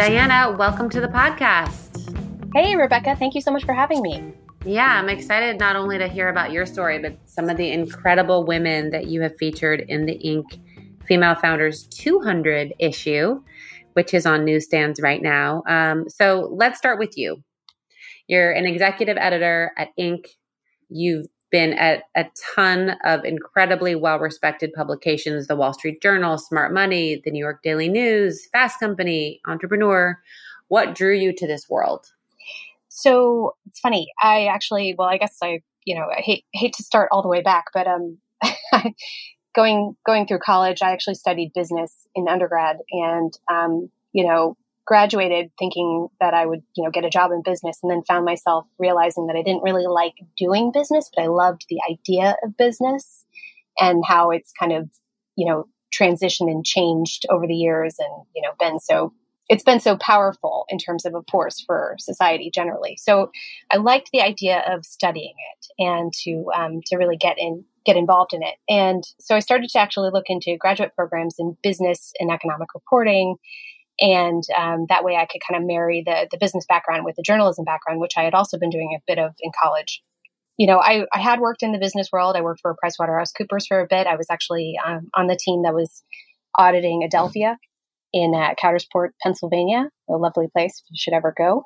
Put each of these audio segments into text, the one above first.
Diana, welcome to the podcast. Hey, Rebecca. Thank you so much for having me. Yeah, I'm excited not only to hear about your story, but some of the incredible women that you have featured in the Inc. Female Founders 200 issue, which is on newsstands right now. Um, so let's start with you. You're an executive editor at Inc. You've been at a ton of incredibly well respected publications the Wall Street Journal, Smart Money, the New York Daily News, Fast Company, Entrepreneur. What drew you to this world? So it's funny. I actually, well, I guess I, you know, I hate hate to start all the way back, but um, going going through college, I actually studied business in undergrad, and um, you know, graduated thinking that I would, you know, get a job in business and then found myself realizing that I didn't really like doing business, but I loved the idea of business and how it's kind of, you know, transitioned and changed over the years and, you know, been so it's been so powerful in terms of a force for society generally. So I liked the idea of studying it and to um, to really get in get involved in it. And so I started to actually look into graduate programs in business and economic reporting and um, that way I could kind of marry the the business background with the journalism background, which I had also been doing a bit of in college. You know, I, I had worked in the business world. I worked for PricewaterhouseCoopers for a bit. I was actually um, on the team that was auditing Adelphia in uh, Pennsylvania, a lovely place if you should ever go.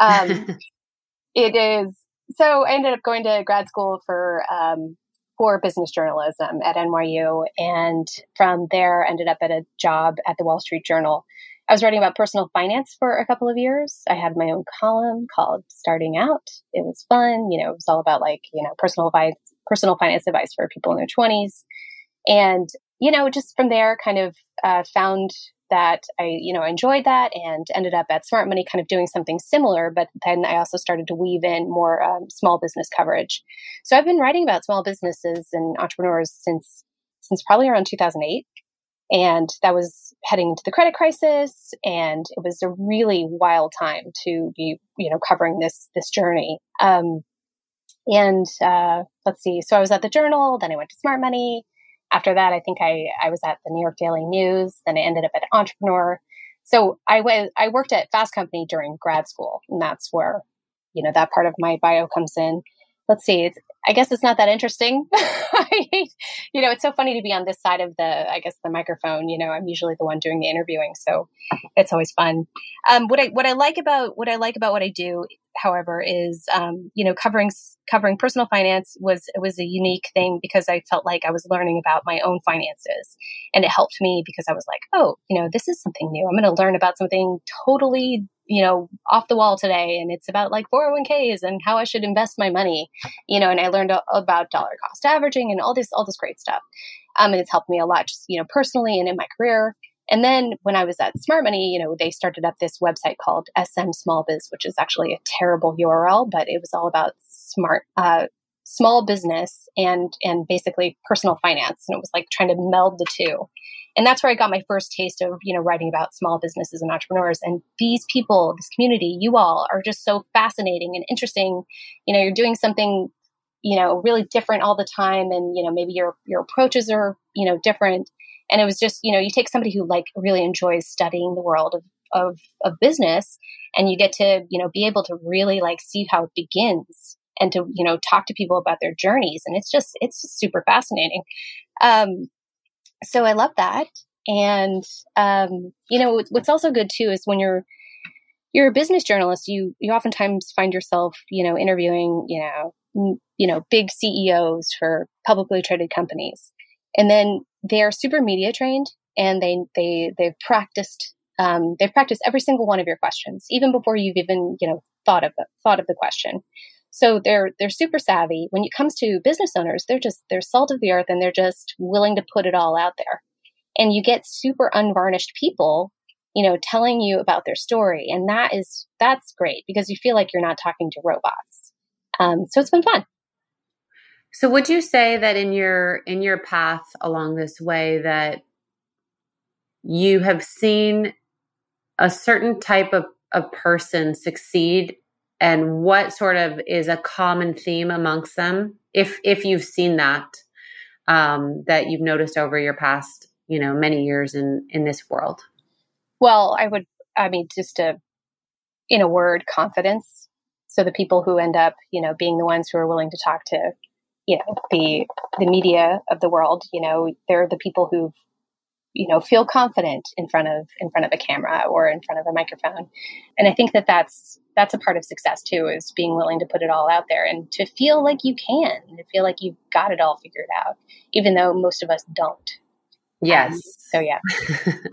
Um, it is so. I ended up going to grad school for um, for business journalism at NYU, and from there ended up at a job at the Wall Street Journal I was writing about personal finance for a couple of years. I had my own column called Starting Out. It was fun. You know, it was all about like, you know, personal advice, personal finance advice for people in their 20s. And, you know, just from there kind of uh, found that I, you know, enjoyed that and ended up at Smart Money kind of doing something similar. But then I also started to weave in more um, small business coverage. So I've been writing about small businesses and entrepreneurs since since probably around 2008 and that was heading into the credit crisis and it was a really wild time to be you know covering this this journey. Um, and uh, let's see so i was at the journal then i went to smart money. After that i think i i was at the new york daily news then i ended up at entrepreneur. So i was i worked at fast company during grad school and that's where you know that part of my bio comes in let's see it's I guess it's not that interesting. you know, it's so funny to be on this side of the, I guess, the microphone. You know, I'm usually the one doing the interviewing, so it's always fun. Um, what I what I like about what I like about what I do, however, is um, you know covering covering personal finance was was a unique thing because I felt like I was learning about my own finances, and it helped me because I was like, oh, you know, this is something new. I'm going to learn about something totally you know, off the wall today. And it's about like 401ks and how I should invest my money, you know, and I learned about dollar cost averaging and all this, all this great stuff. Um, and it's helped me a lot, just, you know, personally and in my career. And then when I was at Smart Money, you know, they started up this website called SM Small Biz, which is actually a terrible URL, but it was all about smart, uh, small business and and basically personal finance. And it was like trying to meld the two. And that's where i got my first taste of you know writing about small businesses and entrepreneurs. And these people this community you all are just so fascinating and interesting. You know you're doing something you know really different all the time and you know maybe your your approaches are you know different. And it was just you know you take somebody who like really enjoys studying the world of of, of business and you get to you know be able to really like see how it begins and to you know talk to people about their journeys. And it's just it's just super fascinating. Um, so i love that. And um, you know what's also good too is when you're you're a business journalist you you oftentimes find yourself you know interviewing you know you know big ceos for publicly traded companies and then they are super media trained and they they they've practiced um, they've practiced every single one of your questions even before you've even you know thought of the, thought of the question so they're they're super savvy. When it comes to business owners, they're just they're salt of the earth and they're just willing to put it all out there. And you get super unvarnished people, you know, telling you about their story, and that is that's great because you feel like you're not talking to robots. Um, so it's been fun. So would you say that in your in your path along this way that you have seen a certain type of, of person succeed? And what sort of is a common theme amongst them? If if you've seen that um, that you've noticed over your past you know many years in in this world? Well i would I mean, just to, in a word, confidence. So the people who end up, you know, being the ones who are willing to talk to, you know, the the media of the world, you know, they're the people who you know feel confident in front of in front of a camera or in front of a microphone. And i think that that's that's a part of success too is being willing to put it all out there and to feel like you can to feel like you've got it all figured out even though most of us don't. Yes. Um, so yeah.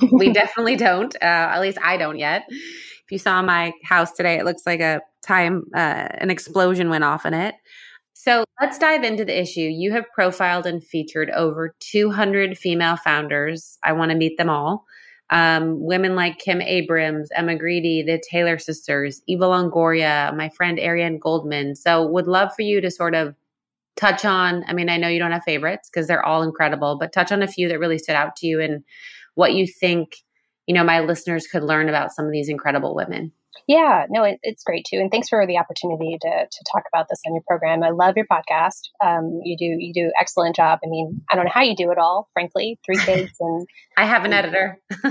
We definitely don't uh, at least i don't yet. If you saw my house today it looks like a time uh, an explosion went off in it so let's dive into the issue. You have profiled and featured over 200 female founders. I want to meet them all. Um, women like Kim Abrams, Emma Grede, the Taylor sisters, Eva Longoria, my friend Ariane Goldman. So would love for you to sort of touch on, I mean, I know you don't have favorites because they're all incredible, but touch on a few that really stood out to you and what you think, you know, my listeners could learn about some of these incredible women. Yeah, no, it, it's great too, and thanks for the opportunity to to talk about this on your program. I love your podcast. Um, you do you do excellent job. I mean, I don't know how you do it all, frankly. Three kids and I have an editor.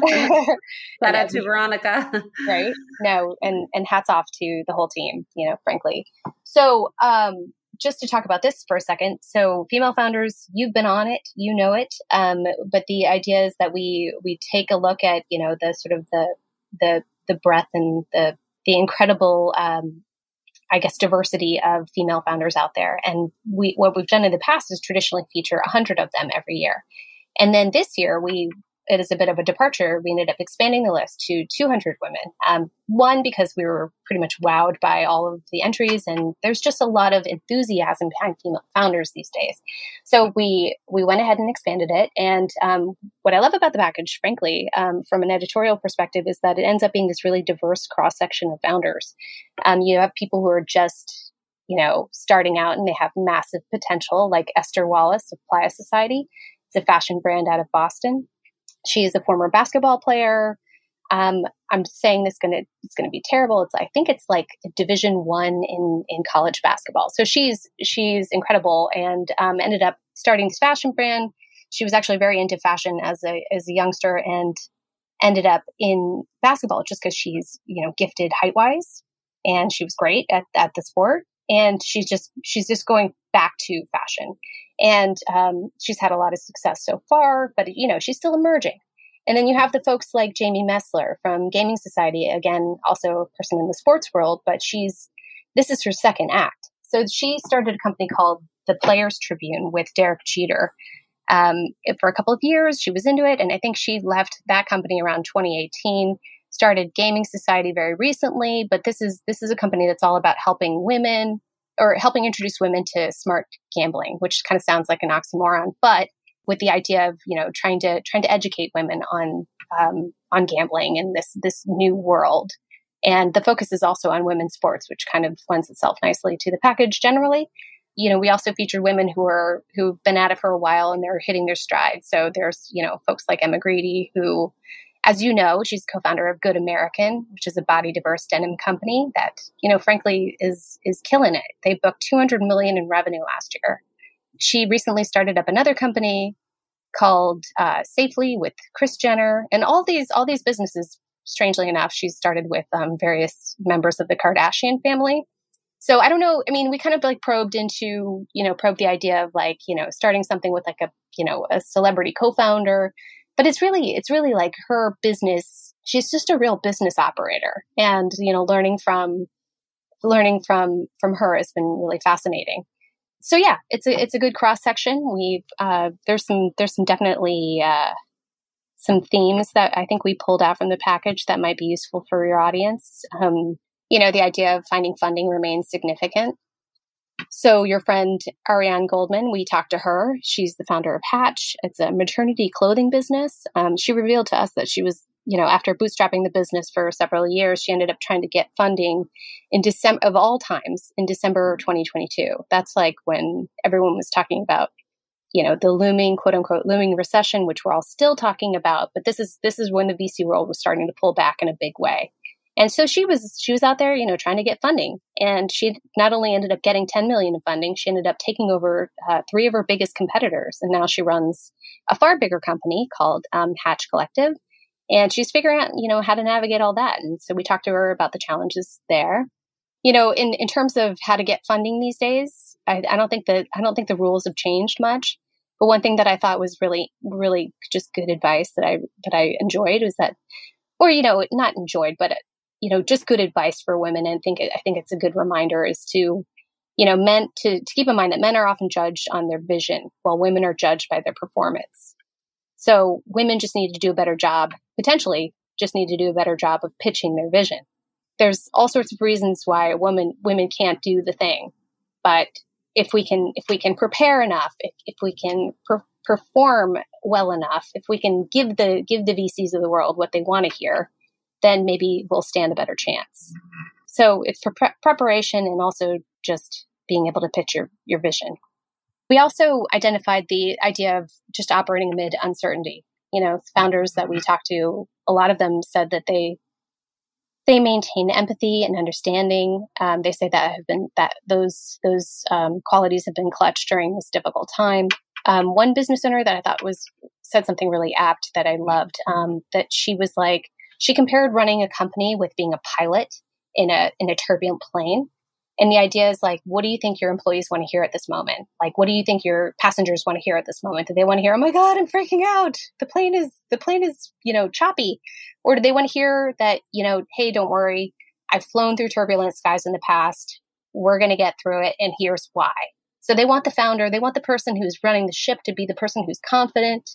Shout out to Veronica. right? No, and and hats off to the whole team. You know, frankly. So, um, just to talk about this for a second. So, female founders, you've been on it, you know it. Um, but the idea is that we we take a look at you know the sort of the the the breadth and the the incredible um, I guess diversity of female founders out there. And we what we've done in the past is traditionally feature 100 of them every year. And then this year we it is a bit of a departure. We ended up expanding the list to 200 women. Um, one, because we were pretty much wowed by all of the entries, and there's just a lot of enthusiasm behind female founders these days. So we we went ahead and expanded it. And um, what I love about the package, frankly, um, from an editorial perspective, is that it ends up being this really diverse cross section of founders. Um, you have people who are just you know starting out and they have massive potential, like Esther Wallace of Playa Society. It's a fashion brand out of Boston She's a former basketball player. Um, I'm saying this gonna it's gonna be terrible. It's I think it's like Division One in in college basketball. So she's she's incredible and um, ended up starting this fashion brand. She was actually very into fashion as a as a youngster and ended up in basketball just because she's you know gifted height wise and she was great at at the sport and she's just she's just going back to fashion. And um, she's had a lot of success so far but you know she's still emerging. And then you have the folks like jaymee messler from gaming society again also a person in the sports world but she's this is her second act. So she started a company called the players tribune with derek jeter um, for a couple of years. She was into it and i think she left that company around 2018 started gaming society very recently but this is this is a company that's all about helping women or helping introduce women to smart gambling which kind of sounds like an oxymoron but with the idea of you know trying to trying to educate women on um, on gambling in this this new world. And the focus is also on women's sports which kind of lends itself nicely to the package generally. You know we also featured women who are who've been at it for a while and they're hitting their stride. So there's you know folks like emma grede who as you know, she's co-founder of Good American, which is a body diverse denim company that, you know, frankly is is killing it. They booked 200 million in revenue last year. She recently started up another company called uh, Safely with Kris Jenner, and all these all these businesses. Strangely enough, she started with um, various members of the Kardashian family. So I don't know. I mean, we kind of like probed into, you know, probed the idea of like, you know, starting something with like a, you know, a celebrity co-founder but it's really it's really like her business she's just a real business operator. And you know learning from learning from from her has been really fascinating. So yeah it's a it's a good cross section we've uh, there's some there's some definitely uh, some themes that i think we pulled out from the package that might be useful for your audience. Um, you know the idea of finding funding remains significant so your friend Ariane Goldman, we talked to her. She's the founder of Hatch. It's a maternity clothing business. Um, she revealed to us that she was, you know, after bootstrapping the business for several years, she ended up trying to get funding in December of all times in December 2022. That's like when everyone was talking about, you know, the looming quote unquote looming recession, which we're all still talking about. But this is this is when the VC world was starting to pull back in a big way. And so she was she was out there, you know, trying to get funding, and she not only ended up getting 10 million of funding, she ended up taking over uh, three of her biggest competitors, and now she runs a far bigger company called um, Hatch Collective. and she's figuring out, you know, how to navigate all that. And so we talked to her about the challenges there. You know, in, in terms of how to get funding these days, I, I don't think that I don't think the rules have changed much. But one thing that I thought was really, really just good advice that I that I enjoyed was that, or you know, not enjoyed, but you know, just good advice for women. And think I think it's a good reminder is to, you know, men to to keep in mind that men are often judged on their vision, while women are judged by their performance. So women just need to do a better job, potentially just need to do a better job of pitching their vision. There's all sorts of reasons why women women can't do the thing, but if we can if we can prepare enough, if, if we can per- perform well enough, if we can give the give the VCs of the world what they want to hear, then maybe we'll stand a better chance. So it's for pre- preparation and also just being able to pitch your, your vision. We also identified the idea of just operating amid uncertainty. You know, founders that we talked to, a lot of them said that they they maintain empathy and understanding. Um, they say that have been that those those um, qualities have been clutch during this difficult time. Um, one business owner that I thought was said something really apt that I loved. Um, that she was like she compared running a company with being a pilot in a in a turbulent plane. And the idea is like, what do you think your employees want to hear at this moment? Like, what do you think your passengers want to hear at this moment? Do they want to hear, "Oh my God, I'm freaking out. The plane is the plane is you know choppy," or do they want to hear that you know, "Hey, don't worry, I've flown through turbulent skies in the past. We're going to get through it, and here's why." So they want the founder, they want the person who's running the ship to be the person who's confident,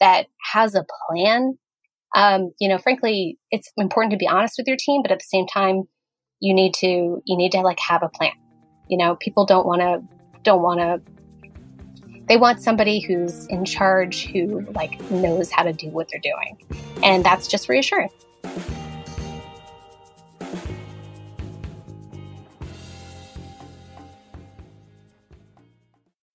that has a plan. Um, you know, frankly, it's important to be honest with your team, but at the same time, you need to you need to like have a plan. You know, people don't want to don't want to they want somebody who's in charge who like knows how to do what they're doing. And that's just reassuring.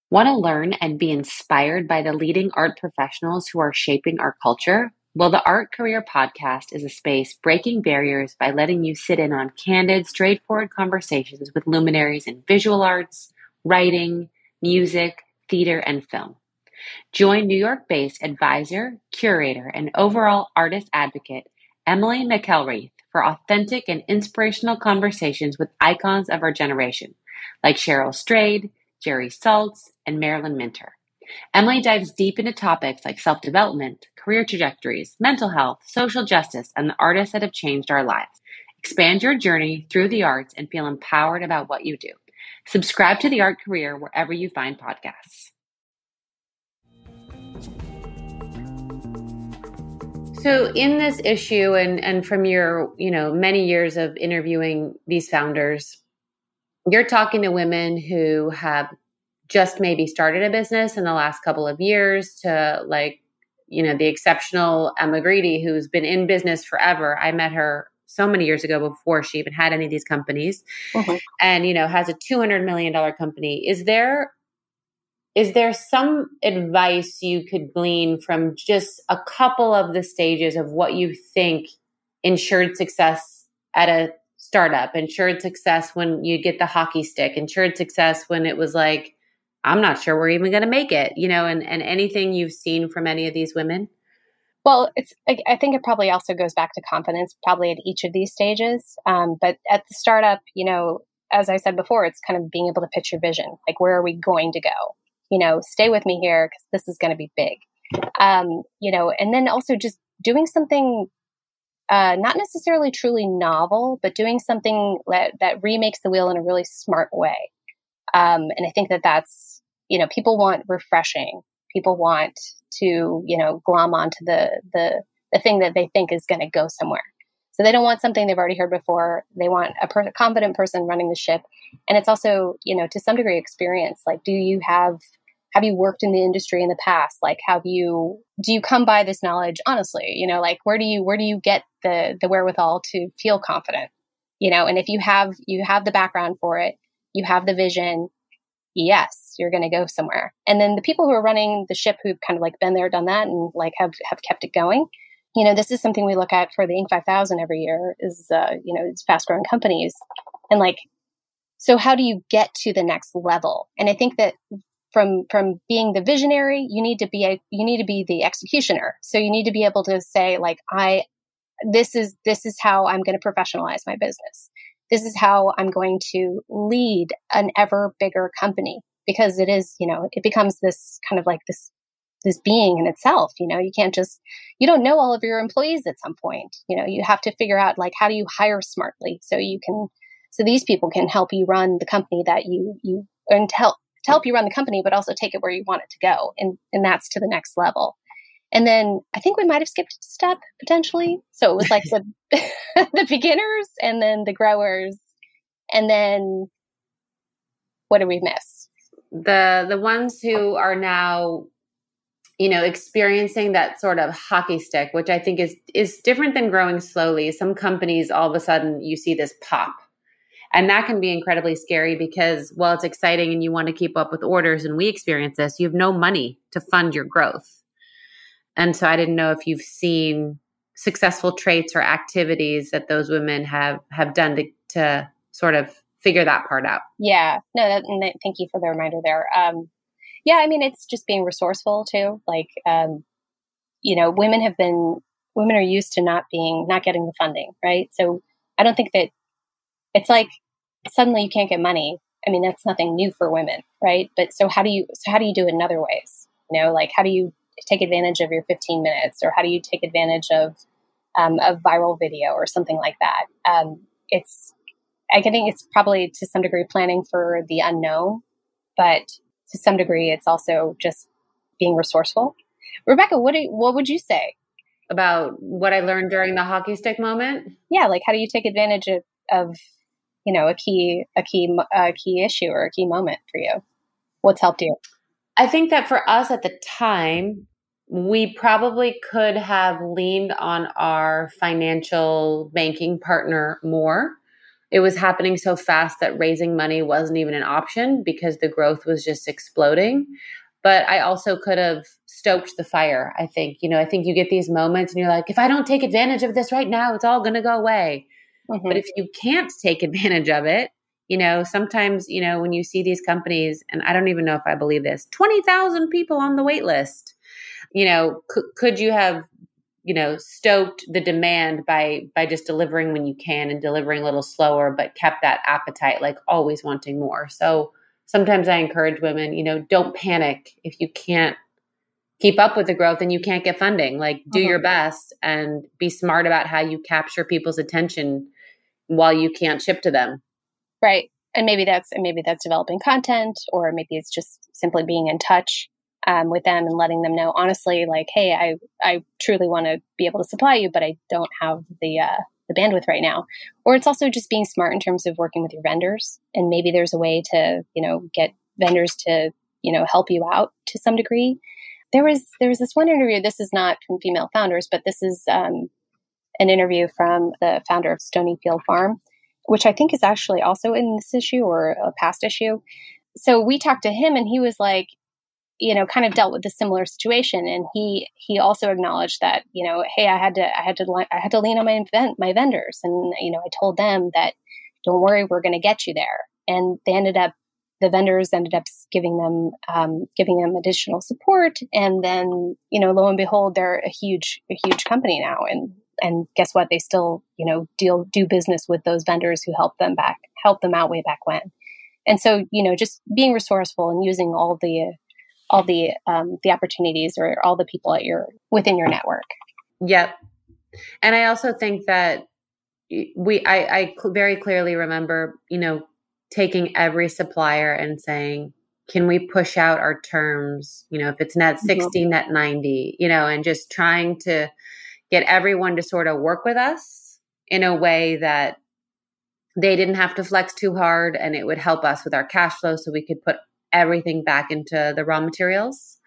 Want to learn and be inspired by the leading art professionals who are shaping our culture? Well, the Art Career Podcast is a space breaking barriers by letting you sit in on candid, straightforward conversations with luminaries in visual arts, writing, music, theater, and film. Join New York based advisor, curator, and overall artist advocate Emily McElreath for authentic and inspirational conversations with icons of our generation, like Cheryl Strayed, Jerry Saltz, and Marilyn Minter. Emily dives deep into topics like self development, career trajectories, mental health, social justice, and the artists that have changed our lives. Expand your journey through the arts and feel empowered about what you do. Subscribe to the art career wherever you find podcasts. So in this issue and and from your, you know, many years of interviewing these founders, you're talking to women who have just maybe started a business in the last couple of years to like, you know, the exceptional Emma Grede, who's been in business forever. I met her so many years ago before she even had any of these companies mm-hmm. and you know has a 200 million dollar company is there is there some advice you could glean from just a couple of the stages of what you think ensured success at a startup ensured success when you get the hockey stick ensured success when it was like I'm not sure we're even going to make it, you know, and, and anything you've seen from any of these women? Well, it's. I think it probably also goes back to confidence, probably at each of these stages. Um, but at the startup, you know, as I said before, it's kind of being able to pitch your vision. Like, where are we going to go? You know, stay with me here because this is going to be big. Um, you know, and then also just doing something uh, not necessarily truly novel, but doing something that, that remakes the wheel in a really smart way. Um, and I think that that's, you know, people want refreshing. People want to, you know, glom onto the, the, the thing that they think is going to go somewhere. So they don't want something they've already heard before. They want a per- confident person running the ship. And it's also, you know, to some degree experience. Like, do you have, have you worked in the industry in the past? Like, have you, do you come by this knowledge honestly? You know, like where do you, where do you get the, the wherewithal to feel confident? You know, and if you have, you have the background for it, you have the vision, yes, you're going to go somewhere. And then the people who are running the ship who've kind of like been there, done that, and like have, have kept it going. You know, this is something we look at for the Inc. 5000 every year is, uh, you know, it's fast growing companies. And like, so how do you get to the next level? And I think that from from being the visionary you need to be a you need to be the executioner so you need to be able to say like i this is this is how i'm going to professionalize my business this is how i'm going to lead an ever bigger company because it is you know it becomes this kind of like this this being in itself you know you can't just you don't know all of your employees at some point you know you have to figure out like how do you hire smartly so you can so these people can help you run the company that you you and help to help you run the company, but also take it where you want it to go. And, and that's to the next level. And then I think we might have skipped a step potentially. So it was like the, the beginners and then the growers. And then what did we miss? The, the ones who are now, you know, experiencing that sort of hockey stick, which I think is, is different than growing slowly. Some companies, all of a sudden you see this pop and that can be incredibly scary because while it's exciting and you want to keep up with orders, and we experience this, you have no money to fund your growth. And so I didn't know if you've seen successful traits or activities that those women have have done to, to sort of figure that part out. Yeah, no, that, thank you for the reminder there. Um, yeah, I mean, it's just being resourceful too. Like, um, you know, women have been women are used to not being not getting the funding, right? So I don't think that it's like suddenly you can't get money. I mean, that's nothing new for women, right? But so how do you so how do you do it in other ways? You know, like how do you take advantage of your 15 minutes, or how do you take advantage of um, a viral video or something like that? Um, it's I think it's probably to some degree planning for the unknown, but to some degree it's also just being resourceful. Rebecca, what do, what would you say about what I learned during the hockey stick moment? Yeah, like how do you take advantage of, of you know a key a key a key issue or a key moment for you what's helped you i think that for us at the time we probably could have leaned on our financial banking partner more. It was happening so fast that raising money wasn't even an option because the growth was just exploding. But i also could have stoked the fire i think. You know i think you get these moments and you're like if i don't take advantage of this right now it's all going to go away. Mm-hmm. But if you can't take advantage of it, you know, sometimes, you know, when you see these companies, and I don't even know if I believe this 20,000 people on the wait list, you know, c- could you have you know stoked the demand by by just delivering when you can and delivering a little slower but kept that appetite like always wanting more? So sometimes i encourage women you know don't panic. If you can't keep up with the growth and you can't get funding. Like do uh-huh. your best and be smart about how you capture people's attention while you can't ship to them right. And maybe that's and maybe that's developing content or maybe it's just simply being in touch um, with them and letting them know honestly like hey i i truly want to be able to supply you but i don't have the uh, the bandwidth right now. Or it's also just being smart in terms of working with your vendors and maybe there's a way to you know get vendors to you know help you out to some degree. There was there was this one interview. This is not from female founders, but this is um, an interview from the founder of Stonyfield Farm, which I think is actually also in this issue or a past issue. So we talked to him, and he was like, you know, kind of dealt with a similar situation, and he he also acknowledged that you know, hey, I had to I had to I had to lean on my my vendors, and you know, I told them that don't worry, we're going to get you there, and they ended up the vendors ended up giving them um, giving them additional support, and then you know, lo and behold, they're a huge a huge company now, and and guess what? They still you know deal do business with those vendors who help them back help them out way back when, and so you know, just being resourceful and using all the all the um, the opportunities or all the people at your within your network. Yep, and I also think that we I, I very clearly remember you know taking every supplier and saying, can we push out our terms? You know, if it's net mm-hmm. 60, mm-hmm. net 90, you know, and just trying to get everyone to sort of work with us in a way that they didn't have to flex too hard and it would help us with our cash flow so we could put everything back into the raw materials.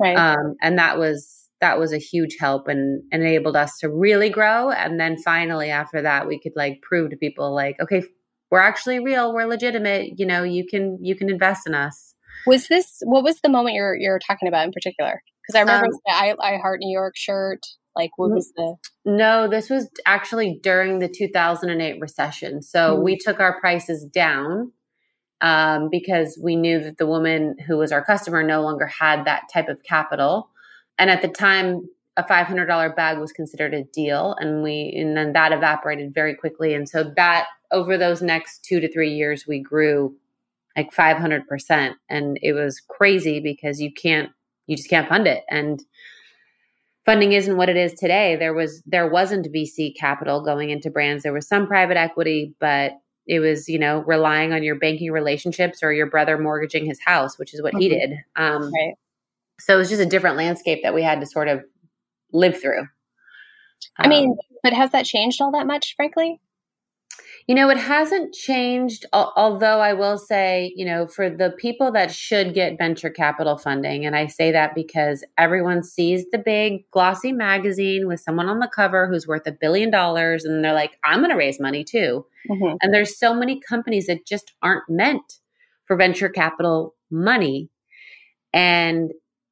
Right. Um, and that was that was a huge help and, and enabled us to really grow. And then finally after that we could like prove to people like, okay, we're actually real we're legitimate you know you can you can invest in us was this what was the moment you're you're talking about in particular because i remember um, the I, I heart new york shirt like what was the no this was actually during the 2008 recession. So mm-hmm. we took our prices down um, because we knew that the woman who was our customer no longer had that type of capital. And at the time, a $500 bag was considered a deal and we and then that evaporated very quickly. And so that over those next 2 to 3 years we grew like 500% and it was crazy because you can't you just can't fund it. And funding isn't what it is today. There was there wasn't vc capital going into brands. There was some private equity but it was you know relying on your banking relationships or your brother mortgaging his house which is what mm-hmm. he did. Um, right. so it was just a different landscape that we had to sort of live through. I mean um, but has that changed all that much frankly you know, it hasn't changed, although I will say, you know, for the people that should get venture capital funding, and I say that because everyone sees the big glossy magazine with someone on the cover who's worth a billion dollars, and they're like, I'm going to raise money too. Mm-hmm. And there's so many companies that just aren't meant for venture capital money. And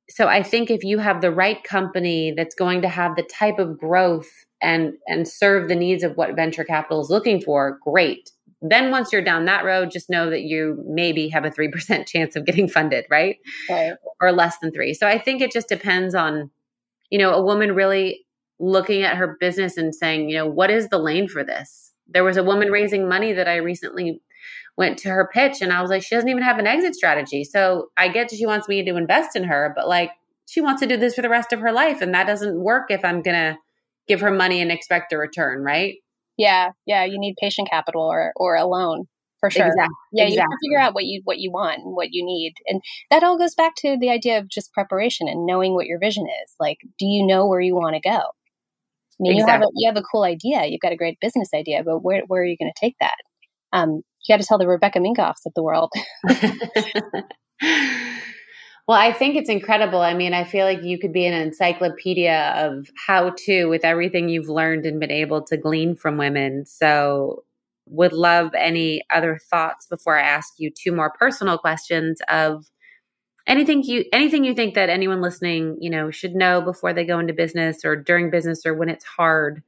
so I think if you have the right company that's going to have the type of growth and and serve the needs of what venture capital is looking for, great. Then once you're down that road, just know that you maybe have a 3% chance of getting funded, right? right? Or less than 3. So I think it just depends on you know, a woman really looking at her business and saying, you know, what is the lane for this? There was a woman raising money that I recently went to her pitch and I was like, she doesn't even have an exit strategy. So I get she wants me to invest in her, but like she wants to do this for the rest of her life. And that doesn't work if I'm going to give her money and expect a return, right? Yeah, yeah. You need patient capital or or a loan for sure. Exactly. Yeah, exactly. you have to figure out what you what you want and what you need, and that all goes back to the idea of just preparation and knowing what your vision is. Like, do you know where you want to go? I mean, exactly. you have a you have a cool idea, you've got a great business idea, but where where are you going to take that? Um, you got to tell the Rebecca Minkoffs of the world. Well, I think it's incredible. I mean, I feel like you could be an encyclopedia of how to with everything you've learned and been able to glean from women. So, would love any other thoughts before I ask you two more personal questions of anything you anything you think that anyone listening, you know, should know before they go into business or during business or when it's hard.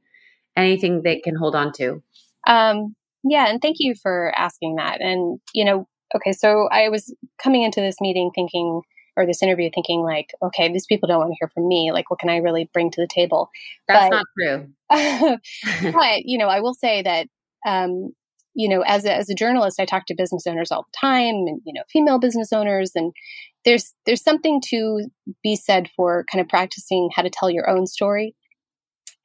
Anything they can hold on to. Um, yeah, and thank you for asking that. And you know, okay, so I was coming into this meeting thinking or this interview thinking like, okay, these people don't want to hear from me. Like, what can I really bring to the table? That's but, not true. but you know, I will say that um, you know, as a, as a journalist, I talk to business owners all the time, and you know, female business owners, and there's there's something to be said for kind of practicing how to tell your own story.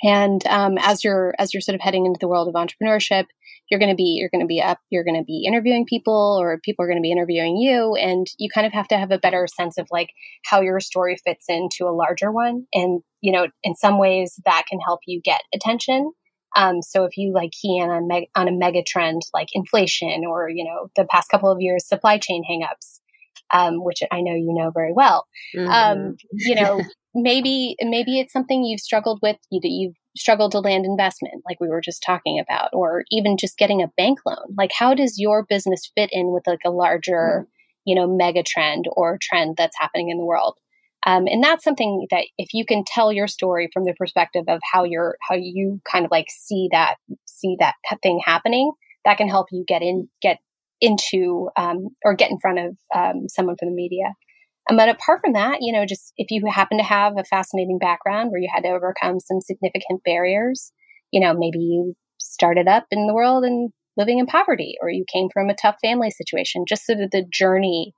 And um, as you're as you're sort of heading into the world of entrepreneurship, you're going to be you're going to be up you're going to be interviewing people or people are going to be interviewing you and you kind of have to have a better sense of like how your story fits into a larger one and you know in some ways that can help you get attention um, so if you like key in on, me- on a mega trend like inflation or you know the past couple of years supply chain hangups um, which I know you know very well. Um, mm-hmm. Um, you know, maybe maybe it's something you've struggled with you, that you've struggled to land investment, like we were just talking about, or even just getting a bank loan. Like, how does your business fit in with like a larger, mm-hmm. you know, mega trend or trend that's happening in the world? Um, and that's something that if you can tell your story from the perspective of how you're how you kind of like see that see that thing happening, that can help you get in get into um, or get in front of um, someone from the media. Um, but apart from that, you know, just if you happen to have a fascinating background where you had to overcome some significant barriers, you know, maybe you started up in the world and living in poverty, or you came from a tough family situation, just so that the journey,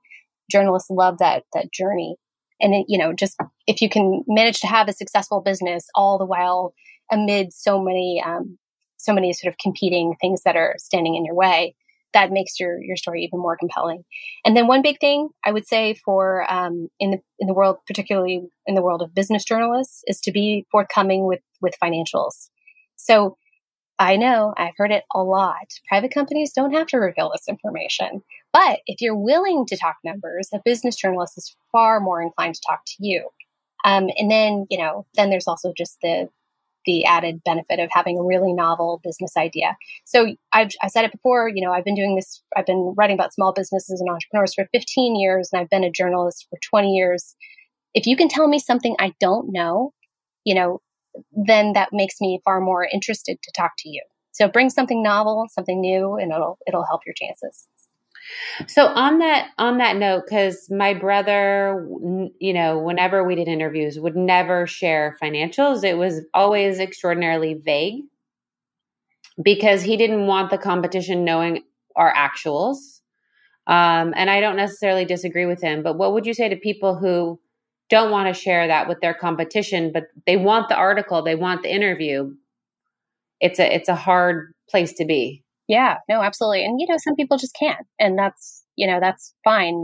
journalists love that that journey. And it, you know, just if you can manage to have a successful business all the while amid so many, um, so many sort of competing things that are standing in your way, that makes your your story even more compelling. And then one big thing I would say for um, in the in the world, particularly in the world of business journalists, is to be forthcoming with with financials. So I know I've heard it a lot. Private companies don't have to reveal this information, but if you're willing to talk numbers, a business journalist is far more inclined to talk to you. Um, and then you know, then there's also just the the added benefit of having a really novel business idea. So I've I said it before, you know, I've been doing this, I've been writing about small businesses and entrepreneurs for 15 years, and I've been a journalist for 20 years. If you can tell me something I don't know, you know, then that makes me far more interested to talk to you. So bring something novel, something new, and it'll it'll help your chances. So on that on that note, because my brother, you know, whenever we did interviews, would never share financials. It was always extraordinarily vague because he didn't want the competition knowing our actuals. Um, and I don't necessarily disagree with him. But what would you say to people who don't want to share that with their competition, but they want the article, they want the interview? It's a it's a hard place to be. Yeah, no, absolutely. And you know, some people just can't, and that's you know that's fine.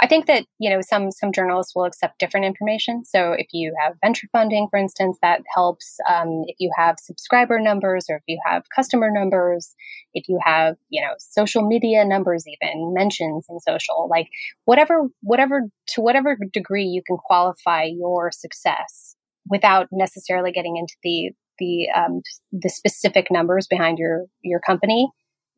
I think that you know some some journalists will accept different information. So if you have venture funding, for instance, that helps. Um, if you have subscriber numbers, or if you have customer numbers, if you have you know social media numbers, even mentions in social, like whatever whatever to whatever degree you can qualify your success without necessarily getting into the the um, the specific numbers behind your your company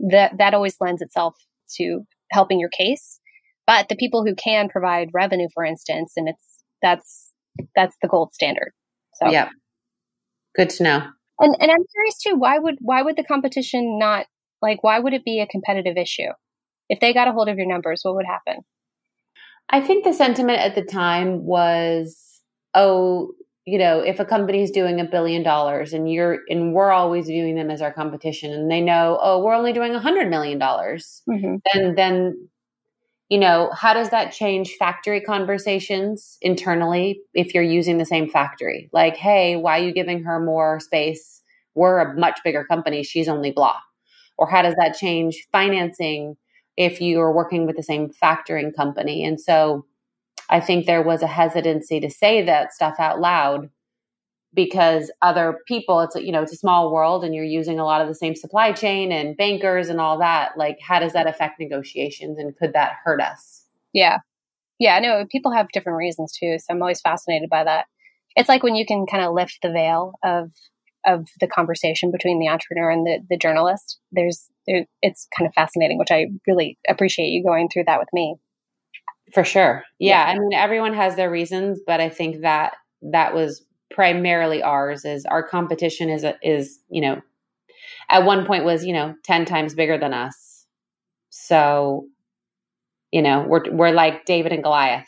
that that always lends itself to helping your case. But the people who can provide revenue, for instance, and it's that's that's the gold standard. So yeah, good to know. And and I'm curious too. Why would why would the competition not like? Why would it be a competitive issue? If they got a hold of your numbers, what would happen? I think the sentiment at the time was, oh, you know, if a company is doing a billion dollars and you're and we're always viewing them as our competition and they know, oh, we're only doing a hundred million dollars, mm-hmm. then then you know, how does that change factory conversations internally if you're using the same factory? Like, hey, why are you giving her more space? We're a much bigger company. She's only blah. Or how does that change financing if you are working with the same factoring company? And so I think there was a hesitancy to say that stuff out loud because other people it's a, you know it's a small world and you're using a lot of the same supply chain and bankers and all that. Like how does that affect negotiations and could that hurt us? Yeah. Yeah i know people have different reasons too so i'm always fascinated by that. It's like when you can kind of lift the veil of of the conversation between the entrepreneur and the, the journalist. There's there, it's kind of fascinating which i really appreciate you going through that with me for sure. Yeah, yeah. I mean everyone has their reasons, but I think that that was primarily ours is our competition is is, you know, at one point was, you know, 10 times bigger than us. So, you know, we're we're like David and Goliath.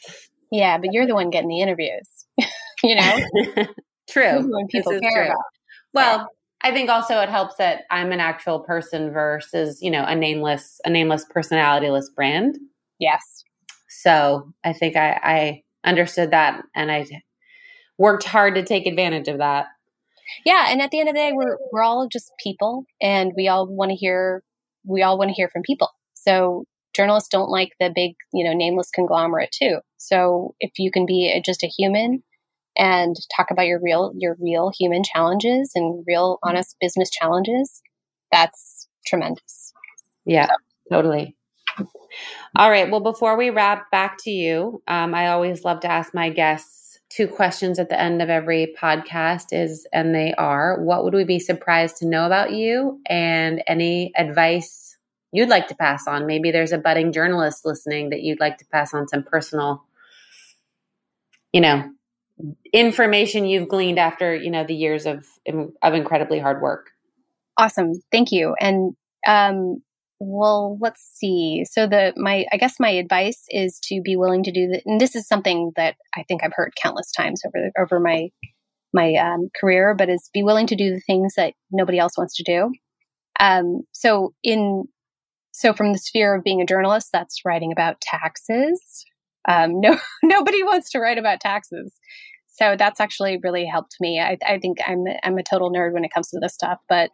Yeah, but you're the one getting the interviews. you know? true. People care true. about. Well, yeah. I think also it helps that I'm an actual person versus, you know, a nameless a nameless personalityless brand. Yes. So I think I, I understood that and I worked hard to take advantage of that. Yeah, and at the end of the day, we're we're all just people, and we all want to hear we all want to hear from people. So journalists don't like the big, you know, nameless conglomerate too. So if you can be a, just a human and talk about your real your real human challenges and real honest business challenges, that's tremendous. Yeah, so. totally. All right. Well, before we wrap back to you, um, I always love to ask my guests two questions at the end of every podcast is and they are what would we be surprised to know about you? And any advice you'd like to pass on? Maybe there's a budding journalist listening that you'd like to pass on some personal you know information you've gleaned after you know the years of of incredibly hard work. Awesome. Thank you. And um well, let's see. So the my I guess my advice is to be willing to do that. And this is something that I think I've heard countless times over over my my um, career, but is be willing to do the things that nobody else wants to do. Um, so in so from the sphere of being a journalist, that's writing about taxes. Um, no, nobody wants to write about taxes. So that's actually really helped me. I, I think I'm I'm a total nerd when it comes to this stuff, but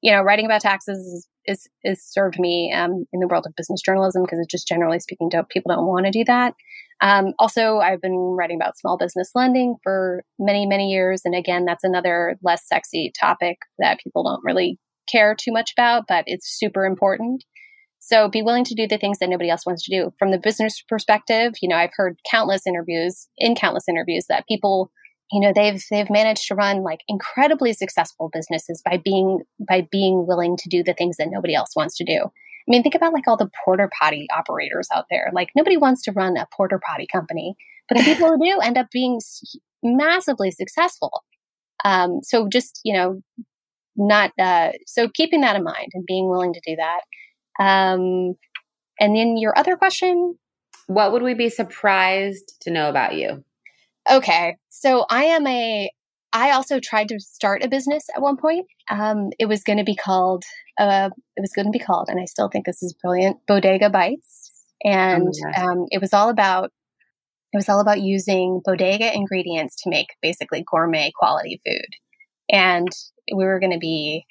you know, writing about taxes is is, is served me um, in the world of business journalism because it's just generally speaking, don't, people don't want to do that. Um, also, I've been writing about small business lending for many, many years. And again, that's another less sexy topic that people don't really care too much about, but it's super important. So be willing to do the things that nobody else wants to do. From the business perspective, you know, I've heard countless interviews, in countless interviews, that people you know they've they've managed to run like incredibly successful businesses by being by being willing to do the things that nobody else wants to do i mean think about like all the porter potty operators out there like nobody wants to run a porter potty company but the people who do end up being massively successful um, so just you know not uh, so keeping that in mind and being willing to do that um, And then your other question? What would we be surprised to know about you? Okay. So I am a, I also tried to start a business at one point. Um, it was going to be called, uh, it was going to be called, and I still think this is brilliant, Bodega Bites. And oh um, it was all about, it was all about using bodega ingredients to make basically gourmet quality food. And we were going to be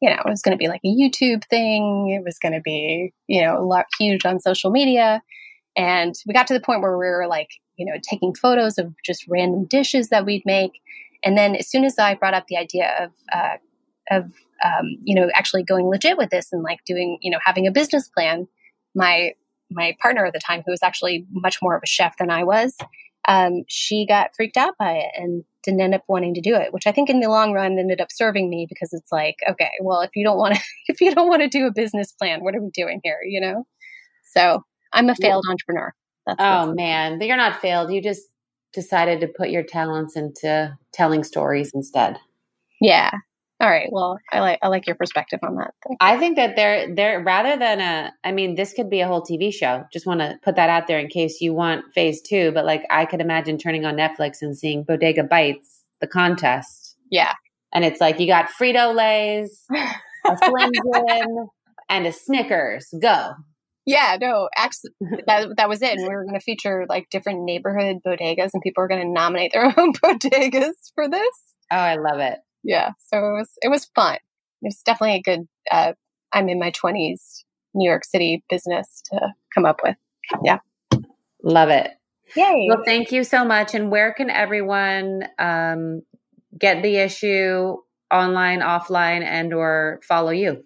you know, it was going to be like a YouTube thing. It was going to be, you know, a lot huge on social media. And we got to the point where we were like, you know, taking photos of just random dishes that we'd make. And then as soon as I brought up the idea of, uh, of, um, you know, actually going legit with this and like doing, you know, having a business plan, my, my partner at the time, who was actually much more of a chef than I was, um, she got freaked out by it and didn't end up wanting to do it, which I think in the long run ended up serving me because it's like, okay, well, if you don't want to, if you don't want to do a business plan, what are we doing here? You know? So I'm a failed yeah. entrepreneur. That's oh man, you're not failed. You just decided to put your talents into telling stories instead. Yeah. All right. Well, I like I like your perspective on that. I think that they're they're rather than a I mean, this could be a whole TV show. Just want to put that out there in case you want phase two. But like I could imagine turning on Netflix and seeing Bodega Bites, the contest. Yeah. And it's like you got Frito Lays, a Slim Jim, and a Snickers. Go. Yeah, no, actually, that that was it. And we were going to feature like different neighborhood bodegas, and people were going to nominate their own bodegas for this. Oh, I love it yeah. So it was it was fun. It was definitely a good. Uh, I'm in my 20s New York City business to come up with. Yeah, love it. Yay! Well, thank you so much. And where can everyone um, get the issue online, offline, and or follow you?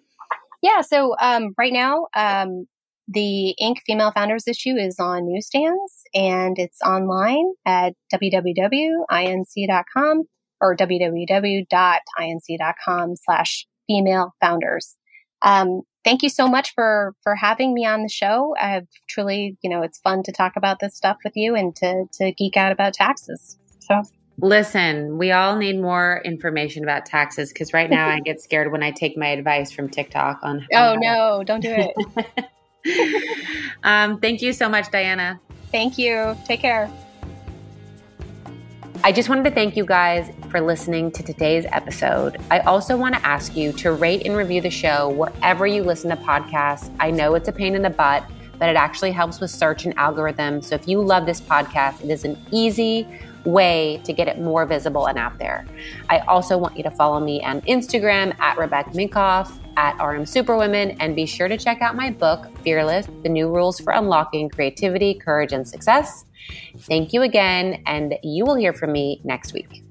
Yeah. So um, right now, um, the Inc. Female Founders issue is on newsstands and it's online at www.inc.com or www.inc.com slash female founders. Um, thank you so much for, for having me on the show. I've truly, you know, it's fun to talk about this stuff with you and to, to geek out about taxes. So Listen, we all need more information about taxes because right now I get scared when I take my advice from TikTok on. Oh no! Don't do it. um, thank you so much, Diana. Thank you. Take care. I just wanted to thank you guys for listening to today's episode. I also want to ask you to rate and review the show wherever you listen to podcasts. I know it's a pain in the butt, but it actually helps with search and algorithm. So if you love this podcast, it is an easy way to get it more visible and out there. I also want you to follow me on Instagram at Rebecca Minkoff, at RM Superwomen, and be sure to check out my book, Fearless The New Rules for Unlocking Creativity, Courage, and Success. Thank you again, and you will hear from me next week.